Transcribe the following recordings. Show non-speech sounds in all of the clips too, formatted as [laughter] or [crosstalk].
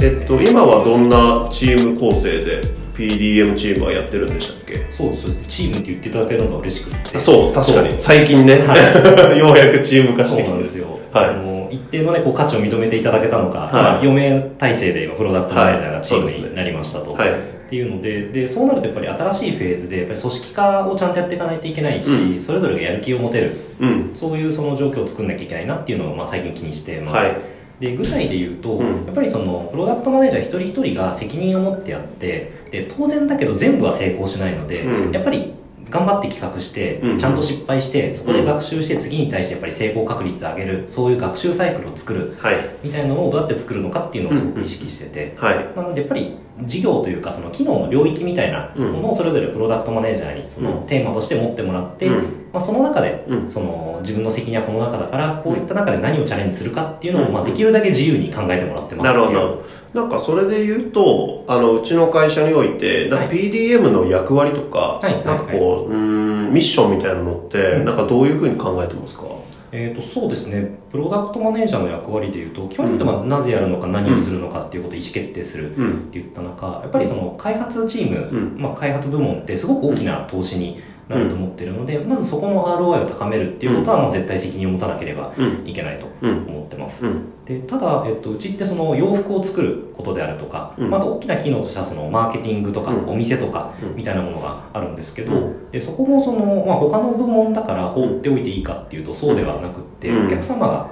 えっと今はどんなチーム構成で PDM チームはやってるんでしたっけ？そうです。チームって言っていただけるのが嬉しくって。そう確かに。最近ね、[laughs] ようやくチーム化してきてそうなんですよ、はい。あの一定の、ね、こう価値を認めていただけたのか、はい。今4名体制で今プロダクトマネージャーがチームになりましたと、はい。っていうのででそうなるとやっぱり新しいフェーズでやっぱり組織化をちゃんとやっていかないといけないし、うん。それぞれがやる気を持てる。うん。そういうその状況を作んなきゃいけないなっていうのを、まあ、最近気にしてます、はい。で具体で言うと、うん。やっぱりそのプロダクトマネージャー一人一人が責任を持ってやってで当然だけど全部は成功しないので、うん。やっぱり頑張って企画して、うん。ちゃんと失敗してそこで学習して次に対してやっぱり成功確率を上げるそういう学習サイクルを作るはい。みたいなのをどうやって作るのかっていうのをすごく意識してて、はい。なのでやっぱり事業というかその機能の領域みたいなものをそれぞれプロダクトマネージャーにそのテーマとして持ってもらって、うん。まあ、その中でうん。その自分の責任はこの中だからこういった中で何をチャレンジするかっていうのをうん。まあできるだけ自由に考えてもらってますなるほど。なんかそれで言うとあのうちの会社においてなんかはい。PDM の役割とか、はい。なんかこう、うーんミッションみたいなのって、うん。なんかどういうふうに考えてますか？えー、とそうですね。プロダクトマネージャーの役割でいうと基本的にはまあなぜやるのか何をするのかっていうことを意思決定するうん。って言った中やっぱりその開発チーム、うん。まあ、開発部門ってすごく大きな投資になると思ってるので、まずそこの ROI を高めるっていうことはまあ絶対責任を持たなければうん。いけないとうん。思ってます、うん。でただ、えっと、うちってその洋服を作ることであるとか、うん。また大きな機能としてはそのマーケティングとか、うん。お店とかうん。みたいなものがあるんですけど、うん。でそこもその、まあ、他の部門だから放っておいていいかっていうとそうではなくって、うん。お客様が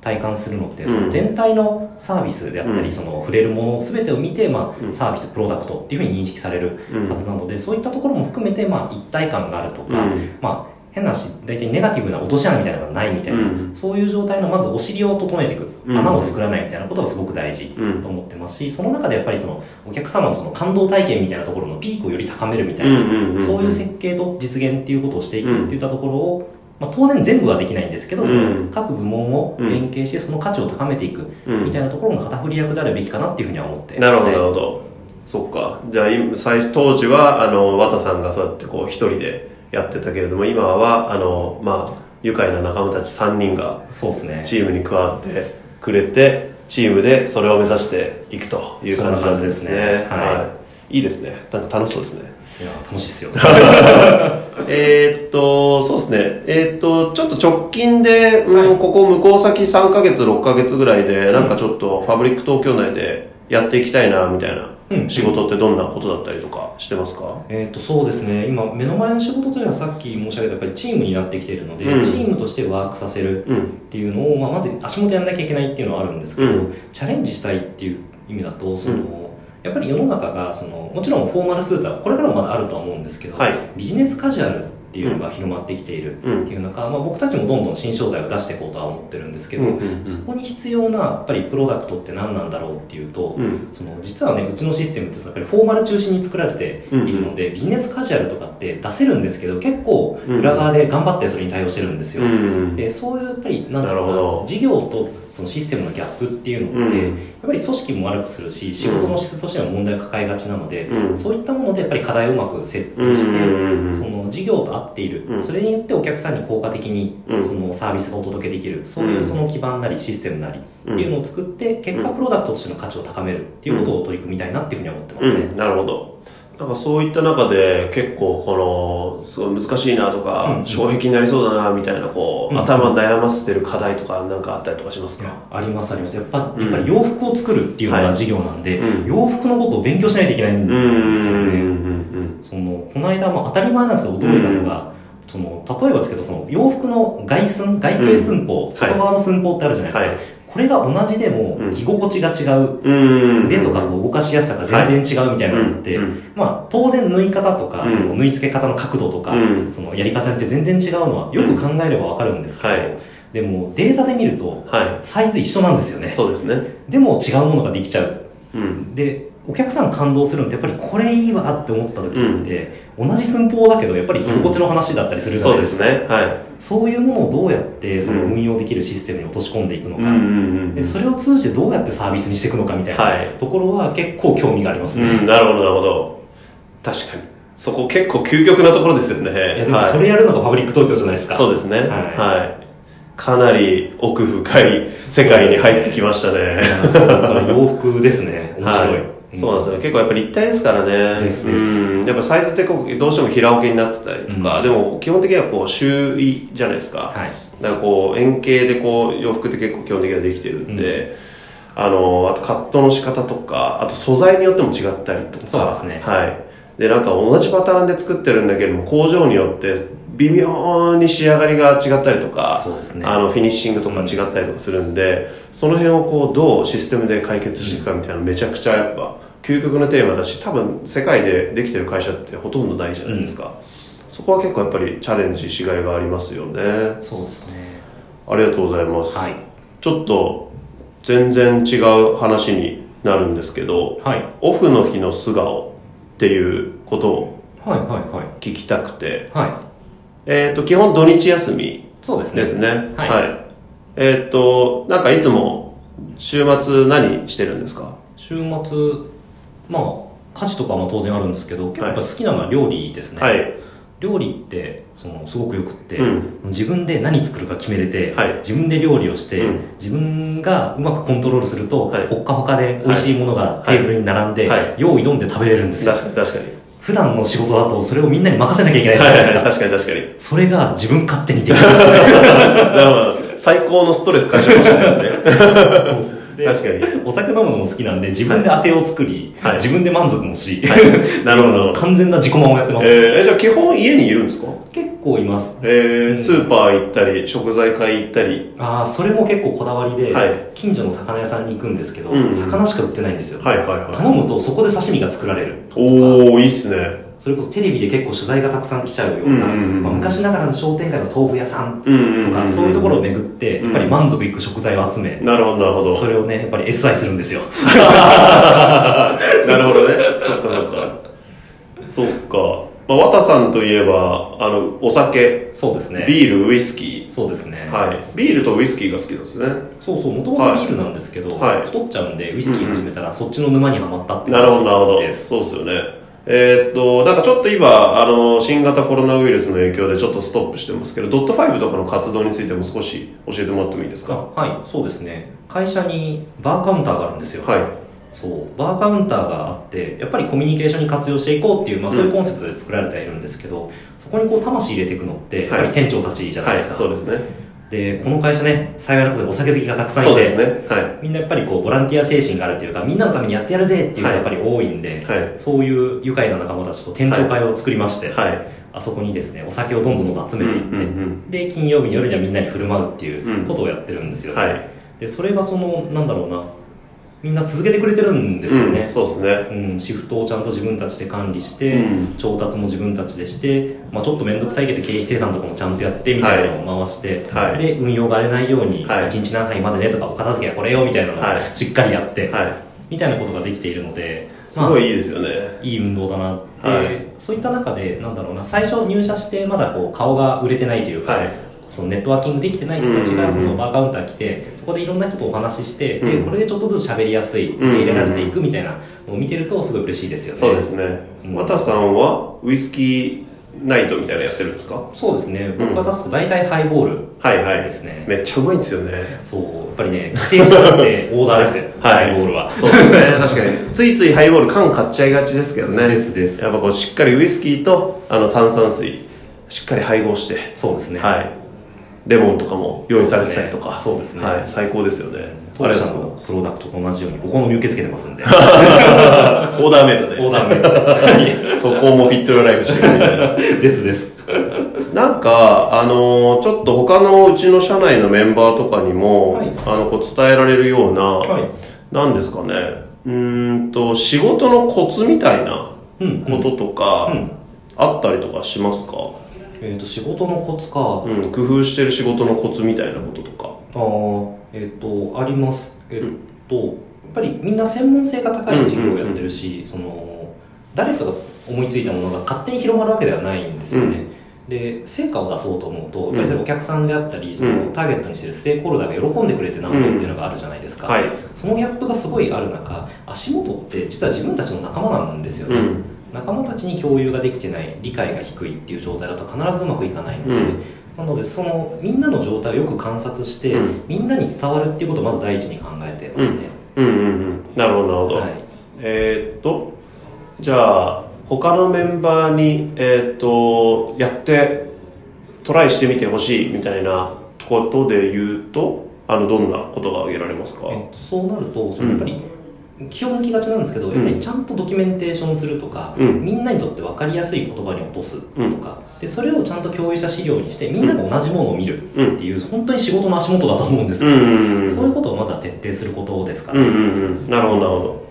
体感するのって、うん。その全体のサービスであったり、うん。その触れるもの全てを見て、まあ、うん。サービスプロダクトっていうふうに認識されるうん。はずなので、そういったところも含めて、まあ、一体感があるとか、うん。まあ変なし大体ネガティブな落とし穴みたいなのがないみたいな、うん。そういう状態のまずお尻を整えていく、うん。穴を作らないみたいなことがすごく大事うん。と思ってますしその中でやっぱりそのお客様のその感動体験みたいなところのピークをより高めるみたいな、そういう設計と実現っていうことをしていくっていったところを、まあ、当然全部はできないんですけど、その各部門を連携してその価値を高めていくうんみたいなところの旗振り役であるべきかなっていうふうには思ってなるほど、なるほど。そっか。じゃあ、今最当時は、あの、綿さんがそうやってこう、一人でやってたけれども、今は、あの、まあ、愉快な仲間たち3人がチームに加わってくれて、チームでそれを目指していくという感じなんですね。そんな感じですねはい。いいですね。なんか楽しそうですね。いや楽しいですよ。[laughs] えーっと、そうですね。えーっと、ちょっと直近で、うんはい。ここ向こう先3ヶ月、6ヶ月ぐらいで、なんかちょっとファブリック東京内でやっていきたいな、みたいなうん。仕事ってどんなことだったりとかしてますか？えー、とそうですね。今目の前の仕事というのはさっき申し上げたやっぱりチームになってきているので、うん。チームとしてワークさせるうん。っていうのを、まあ、まず足元やんなきゃいけないっていうのはあるんですけど、うん。チャレンジしたいっていう意味だとその、うんやっぱり世の中がそのもちろんフォーマルスーツはこれからもまだあるとは思うんですけど、はい。ビジネスカジュアルっていうのが広まってきているうん。っていう中、まあ、僕たちもどんどん新商材を出していこうとは思ってるんですけど、そこに必要なやっぱりプロダクトって何なんだろうっていうと、うん。その実はねうちのシステムってやっぱりフォーマル中心に作られているので、ビジネスカジュアルとかって出せるんですけど結構裏側で頑張ってそれに対応してるんですよ、うんでそういうやっぱりなんだろうな事業とそのシステムのギャップっていうのって、うんやっぱり組織も悪くするし仕事の質としての問題を抱えがちなので、うん。そういったものでやっぱり課題をうまく設定して、その事業と合っている、うん。それによってお客さんに効果的にうん。そのサービスがお届けできる。そういうその基盤なりシステムなりうん。っていうのを作って結果プロダクトとしての価値を高めるっていうことを取り組みたいなっていうふうには思ってますね。うん、なるほど。なんかそういった中で結構このすごい難しいなとか、うん。障壁になりそうだなみたいなこう、うん。頭悩ませてる課題とかなんかあったりとかしますか、ありますあります。やっぱうんやっぱり洋服を作るっていうのはい。が事業なんで、うん。洋服のことを勉強しないといけないんうん。ですよね、そのこの間、まあ、当たり前なんですけど驚いたのが、その例えばですけどその洋服の外寸外形寸法、うん。外側の寸法ってあるじゃないですか、はい。これが同じでもうん。着心地が違う、うん。腕とかこう動かしやすさが全然違うみたいなのって、うんうん。まあ、当然縫い方とか、うん。その縫い付け方の角度とか、うん。そのやり方によって全然違うのはよく考えればわかるんですけど、はい。でもデータで見るとはサイズ一緒なんですよいね。そうですね。でも違うものができちゃう。うん。でお客さん感動するのってやっぱりこれいいわって思った時って、同じ寸法だけどやっぱり着心地の話だったりするじゃそうでないですすか、ね。はい。そういうものをどうやってそのうん。運用できるシステムに落とし込んでいくのか、うんうんうんでそれを通じてどうやってサービスにしていくのかみたいなはい。ところは結構興味がありますね、うんなるほどなるほど。確かに。そこ結構究極なところですよね。いやでもはい。それやるのがファブリック東京じゃないですか。そうですね。はい。はい。かなり奥深い世界に入ってきましたね。そうだから洋服ですね。面白い、はいそうなんですよ。結構やっぱ立体ですからね。ですですうん。やっぱサイズってこうどうしても平置きになってたりとか、うんでも基本的にはこう周囲じゃないですか。はいだからこう円形でこう洋服って結構基本的にはできてるんで、あの、あとカットの仕方とか、あと素材によっても違ったりとか。そうですねはい。で、なんか同じパターンで作ってるんだけども、工場によって微妙に仕上がりが違ったりとか、ね。あの、フィニッシングとか違ったりとかするんで、その辺をこう、どうシステムで解決していくかみたいなのめちゃくちゃやっぱ、究極のテーマだし、多分世界でできてる会社ってほとんどないじゃないですか。そこは結構やっぱりチャレンジしがいがありますよね。そうですね。ありがとうございます。はい。ちょっと全然違う話になるんですけど、はい。オフの日の素顔っていうことをはいはいはい。聞きたくて、はいえっ、と、基本土日休みそうですね。ですね。はい。えっ、と、なんかいつも週末何してるんですか？週末まあ家事とかも当然あるんですけど結構やっぱ好きなのは料理ですね、はい。料理ってそのすごくよくって、うん。自分で何作るか決めれて、はい。自分で料理をして、うん。自分がうまくコントロールすると、はいほっかほかで美味しいものがテーブルに並んで、はい用意どんで食べれるんですよ確かに確かに。普段の仕事だとそれをみんなに任せなきゃいけないじゃはいないですか、はい確かに確かに。それが自分勝手にできる [laughs] なるほど。最高のストレス解消かもしれないですね。[laughs] そうですで確かに。お酒飲むのも好きなんで自分で当てを作り、はい。自分で満足もし、なるほど。[laughs] 完全な自己満をやってます、えー、じゃあ基本家にいるんですか？結構います。えー、スーパー行ったり、食材買い行ったり。ああそれも結構こだわりで、はい。近所の魚屋さんに行くんですけど、うんうん魚しか売ってないんですよ、はいはいはい。頼むとそこで刺身が作られるおー、いいっすね。それこそテレビで結構取材がたくさん来ちゃうような、まあ、昔ながらの商店街の豆腐屋さんとか、そういうところを巡ってやっぱり満足いく食材を集め、なるほど、なるほど。それをねやっぱり SI するんですよ [laughs] なるほどね。そっかそっか。そっか。まあ、綿さんといえば、あの、お酒、そうですねビール、ウイスキそうですね、ー。はい。ビールとウイスキーが好きなんですね。そうそうもともとビールなんですけど、はい太っちゃうんでウイスキー始めたらそっちの沼にはまったっていうなるほど、なるほど。そうですよね。えーっと、なんかちょっと今、あの、新型コロナウイルスの影響でちょっとストップしてますけど、ドット5とかの活動についても少し教えてもらってもいいですか？あはいそうですね。会社にバーカウンターがあるんですよ。はい。そう。バーカウンターがあってやっぱりコミュニケーションに活用していこうっていう、まあ、うんそういうコンセプトで作られてはいるんですけど、そこにこう魂入れていくのってやっぱり店長たちじゃないはい、ですか、そうですね。でこの会社ね幸いなことでお酒好きがたくさんいてね。はい。みんなやっぱりこうボランティア精神があるというかみんなのためにやってやるぜっていう人がやっぱり多いんで、はい。そういう愉快な仲間たちと店長会を作りまして、はい。あそこにですねお酒をどんどんどん集めていって、うんうんで金曜日の夜にはみんなに振る舞うっていううんことをやってるんですよ、はい。でそれがそのなんだろうなみんな続けてくれてるんですよね、うん。そうですね。うん、シフトをちゃんと自分たちで管理して、うん。調達も自分たちでして、まあ、ちょっと面倒くさいけど経費生産とかもちゃんとやってみたいなのを回して、はい。で運用が荒れないように、はい。1日何杯までねとかお片付けはこれよみたいなのをはい。しっかりやって、はい。みたいなことができているので、すごいいいいですよね。いい運動だなって、はい。そういった中でなんだろうな。最初入社してまだこう顔が売れてないというか、はい。そのネットワーキングできてない人たちがそのバーカウンター来てそこでいろんな人とお話しして、でうんこれでちょっとずつ喋りやすい受け入れられていくみたいなのを見てるとすごい嬉しいですよねそうですね。うん綿さんはウイスキーナイトみたいなのやってるんですか？そうですね僕が出すと大体ハイボールはいはい。ですねめっちゃうまいんですよね。そうやっぱりね規制じゃなくてオーダーですよ、[laughs] はいハイボールはそうですね。確かに。ついついハイボール缶買っちゃいがちですけどね。ですですやっぱこうしっかりウイスキーとあの炭酸水、しっかり配合して、そうですねはい。レモンとかも用意されてたりとか。そうですねはい。最高ですよね。あ当社。のプロダクトと同じようにお好み受け付けてますんで [laughs] オーダーメイドで。オーダーメイドそこもフィットライフしてるみたいな。[laughs] ですですなんか、あのーちょっと他のうちの社内のメンバーとかにも、はいあの、こう伝えられるような、はいなんですかね、うーんと、仕事のコツみたいなうんこととか、うんあったりとかしますか、えっ、と仕事のコツかうん、工夫してる仕事のコツみたいなこととか。あーえっ、とあります。えっ、と、ぱりみんな専門性が高い事業をやってるし、その誰かが思いついたものが勝手に広まるわけではないんですよね、で成果を出そうと思うとやっぱりお客さんであったりそのターゲットにしてるステークホルダーが喜んでくれてなんぼっていうのがあるじゃないですか、はい。そのギャップがすごいある中足元って実は自分たちの仲間なんですよね、うん仲間たちに共有ができてない理解が低いっていう状態だと必ずうまくいかないので、うん。なのでそのみんなの状態をよく観察して、うん。みんなに伝わるっていうことをまず第一に考えてますね、うん。うん。うん。なるほどなるほど、はい。えーっとじゃあ他のメンバーにえーっとやってトライしてみてほしいみたいなことで言うとあのどんなことが挙げられますか、えっと、そうなるとそのやっぱり、気を抜きがちなんですけど、やっぱりちゃんとドキュメンテーションするとか、うん。みんなにとって分かりやすい言葉に落とすとか、でそれをちゃんと共有した資料にしてみんなが同じものを見るっていう、本当に仕事の足元だと思うんですけど、うんうんうんそういうことをまずは徹底することですかね、うんうんうん。なるほどなるほど。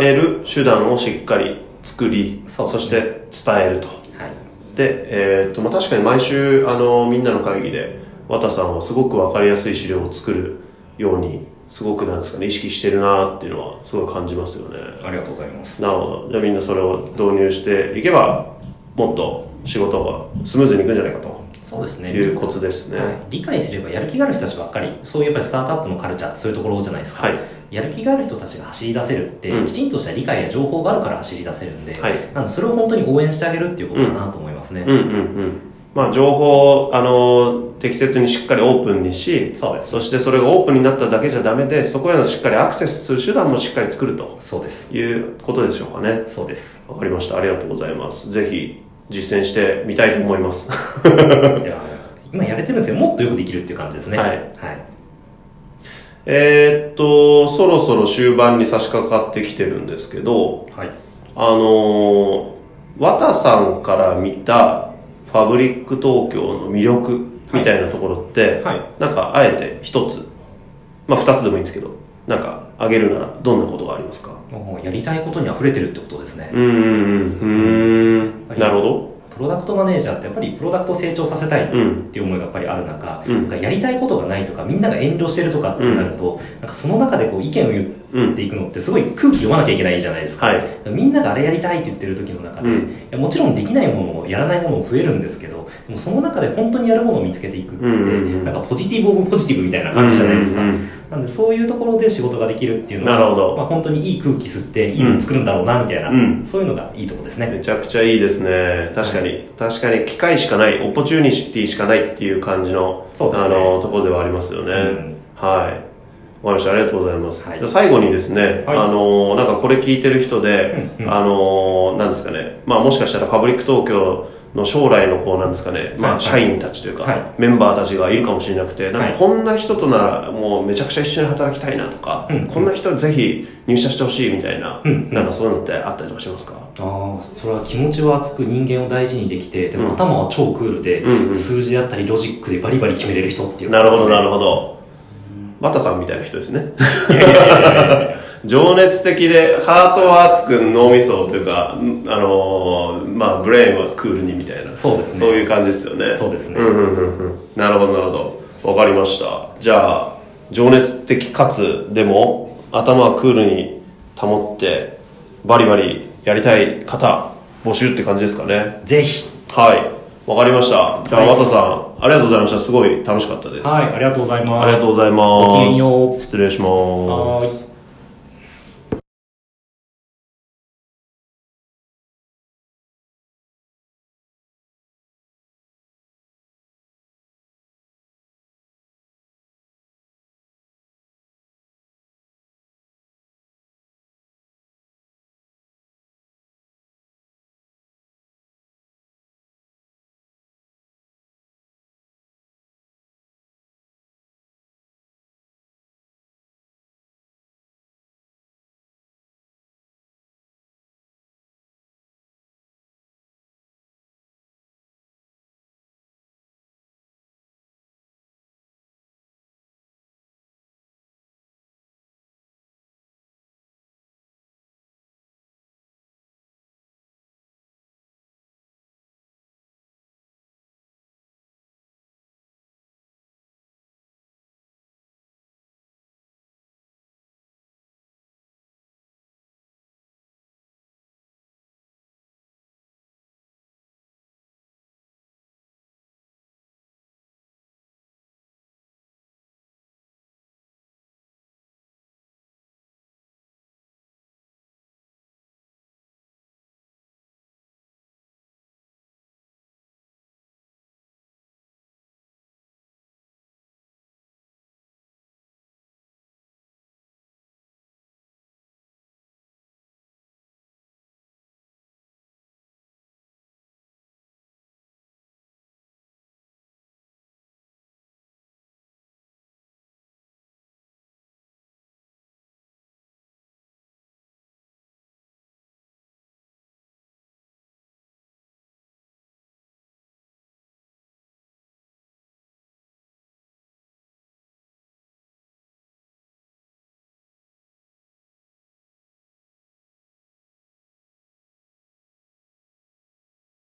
伝える手段をしっかり作りそして伝えると。はい。で、えーっとまあ、確かに毎週あのみんなの会議で綿さんはすごく分かりやすい資料を作るようにすごくなんですかね意識してるなっていうのはすごい感じますよね。ありがとうございます。なるほど。じゃあみんなそれを導入していけばもっと仕事がスムーズにいくんじゃないかと。そうですね。いうコツですね、はい。理解すればやる気がある人たちばっかりそういうやっぱりスタートアップのカルチャーそういうところじゃないですか、はい。やる気がある人たちが走り出せるって、うん。きちんとした理解や情報があるから走り出せるんで、はい。なのでそれを本当に応援してあげるっていうことかなと思いますね、うんうんうんまあ情報をあの適切にしっかりオープンにしそうです。そしてそれがオープンになっただけじゃダメでそこへのしっかりアクセスする手段もしっかり作るとそうです。いうことでしょうかね。そうです。わかりました。ありがとうございます。ぜひ実践してみたいと思います。いや今やれてるんですけどもっとよくできるっていう感じですね。はい。はい、えーっとそろそろ終盤に差し掛かってきてるんですけどはい。あのー、綿さんから見たファブリック東京の魅力みたいなところって、はい。なんかあえて一つまあ二つでもいいんですけどなんかあげるならどんなことがありますか？もうやりたいことに溢れてるってことですね、うんうんうんなるほど。プロダクトマネージャーってやっぱりプロダクトを成長させたいっうん。ていう思いがやっぱりある中、うん。なんかやりたいことがないとかみんなが遠慮してるとかってなると、なんかその中でこう意見を言っていくのってすごい空気読まなきゃいけないじゃないですか、はい。みんながあれやりたいって言ってる時の中で、うん。いやもちろんできないものもやらないものも増えるんですけどでもその中で本当にやるものを見つけていくって、うなんかポジティブオブポジティブみたいな感じじゃないですか、うんうんうん。なんでそういうところで仕事ができるっていうのはなるほど。まあ、本当にいい空気吸っていいの作るんだろうなみたいな、うん。そういうのがいいところですね、めちゃくちゃいいですね。確かに、確かに機会しかないオポチュニティしかないっていう感じのあのところではありますよね、うん。はいわかりました。ありがとうございます、はい。じゃあ最後にですね、はい。あのなんかこれ聞いてる人で、うんうん。あのなんですかね。まあもしかしたらファブリック東京の将来のこうなんですかね、まあ、はい。社員たちというか、はい。メンバーたちがいるかもしれなくてなんはいかこんな人とならもうめちゃくちゃ一緒に働きたいなとか、うんこんな人ぜひ入社してほしいみたいな、うんうん。なんかそういうのってあったりとかしますか、ああそれは気持ちは熱く人間を大事にできてでもうん。頭は超クールで、うんうん。数字だったりロジックでバリバリ決めれる人っていうなるほどなるほほど綿さんみたいな人ですね。情熱的でハートは熱く脳みそというかんあのーまあブレインはクールにみたいな。そうですね。そういう感じですよね。そうですね。んうんうんうん。なるほどなるほど。わかりました。じゃあ情熱的かつでも頭はクールに保ってバリバリやりたい方募集って感じですかね。ぜひ。はいわかりました。じゃあはい綿さんありがとうございました。すごい楽しかったです。はいありがとうございます。ありがとうございます。ごきげんよう。失礼します。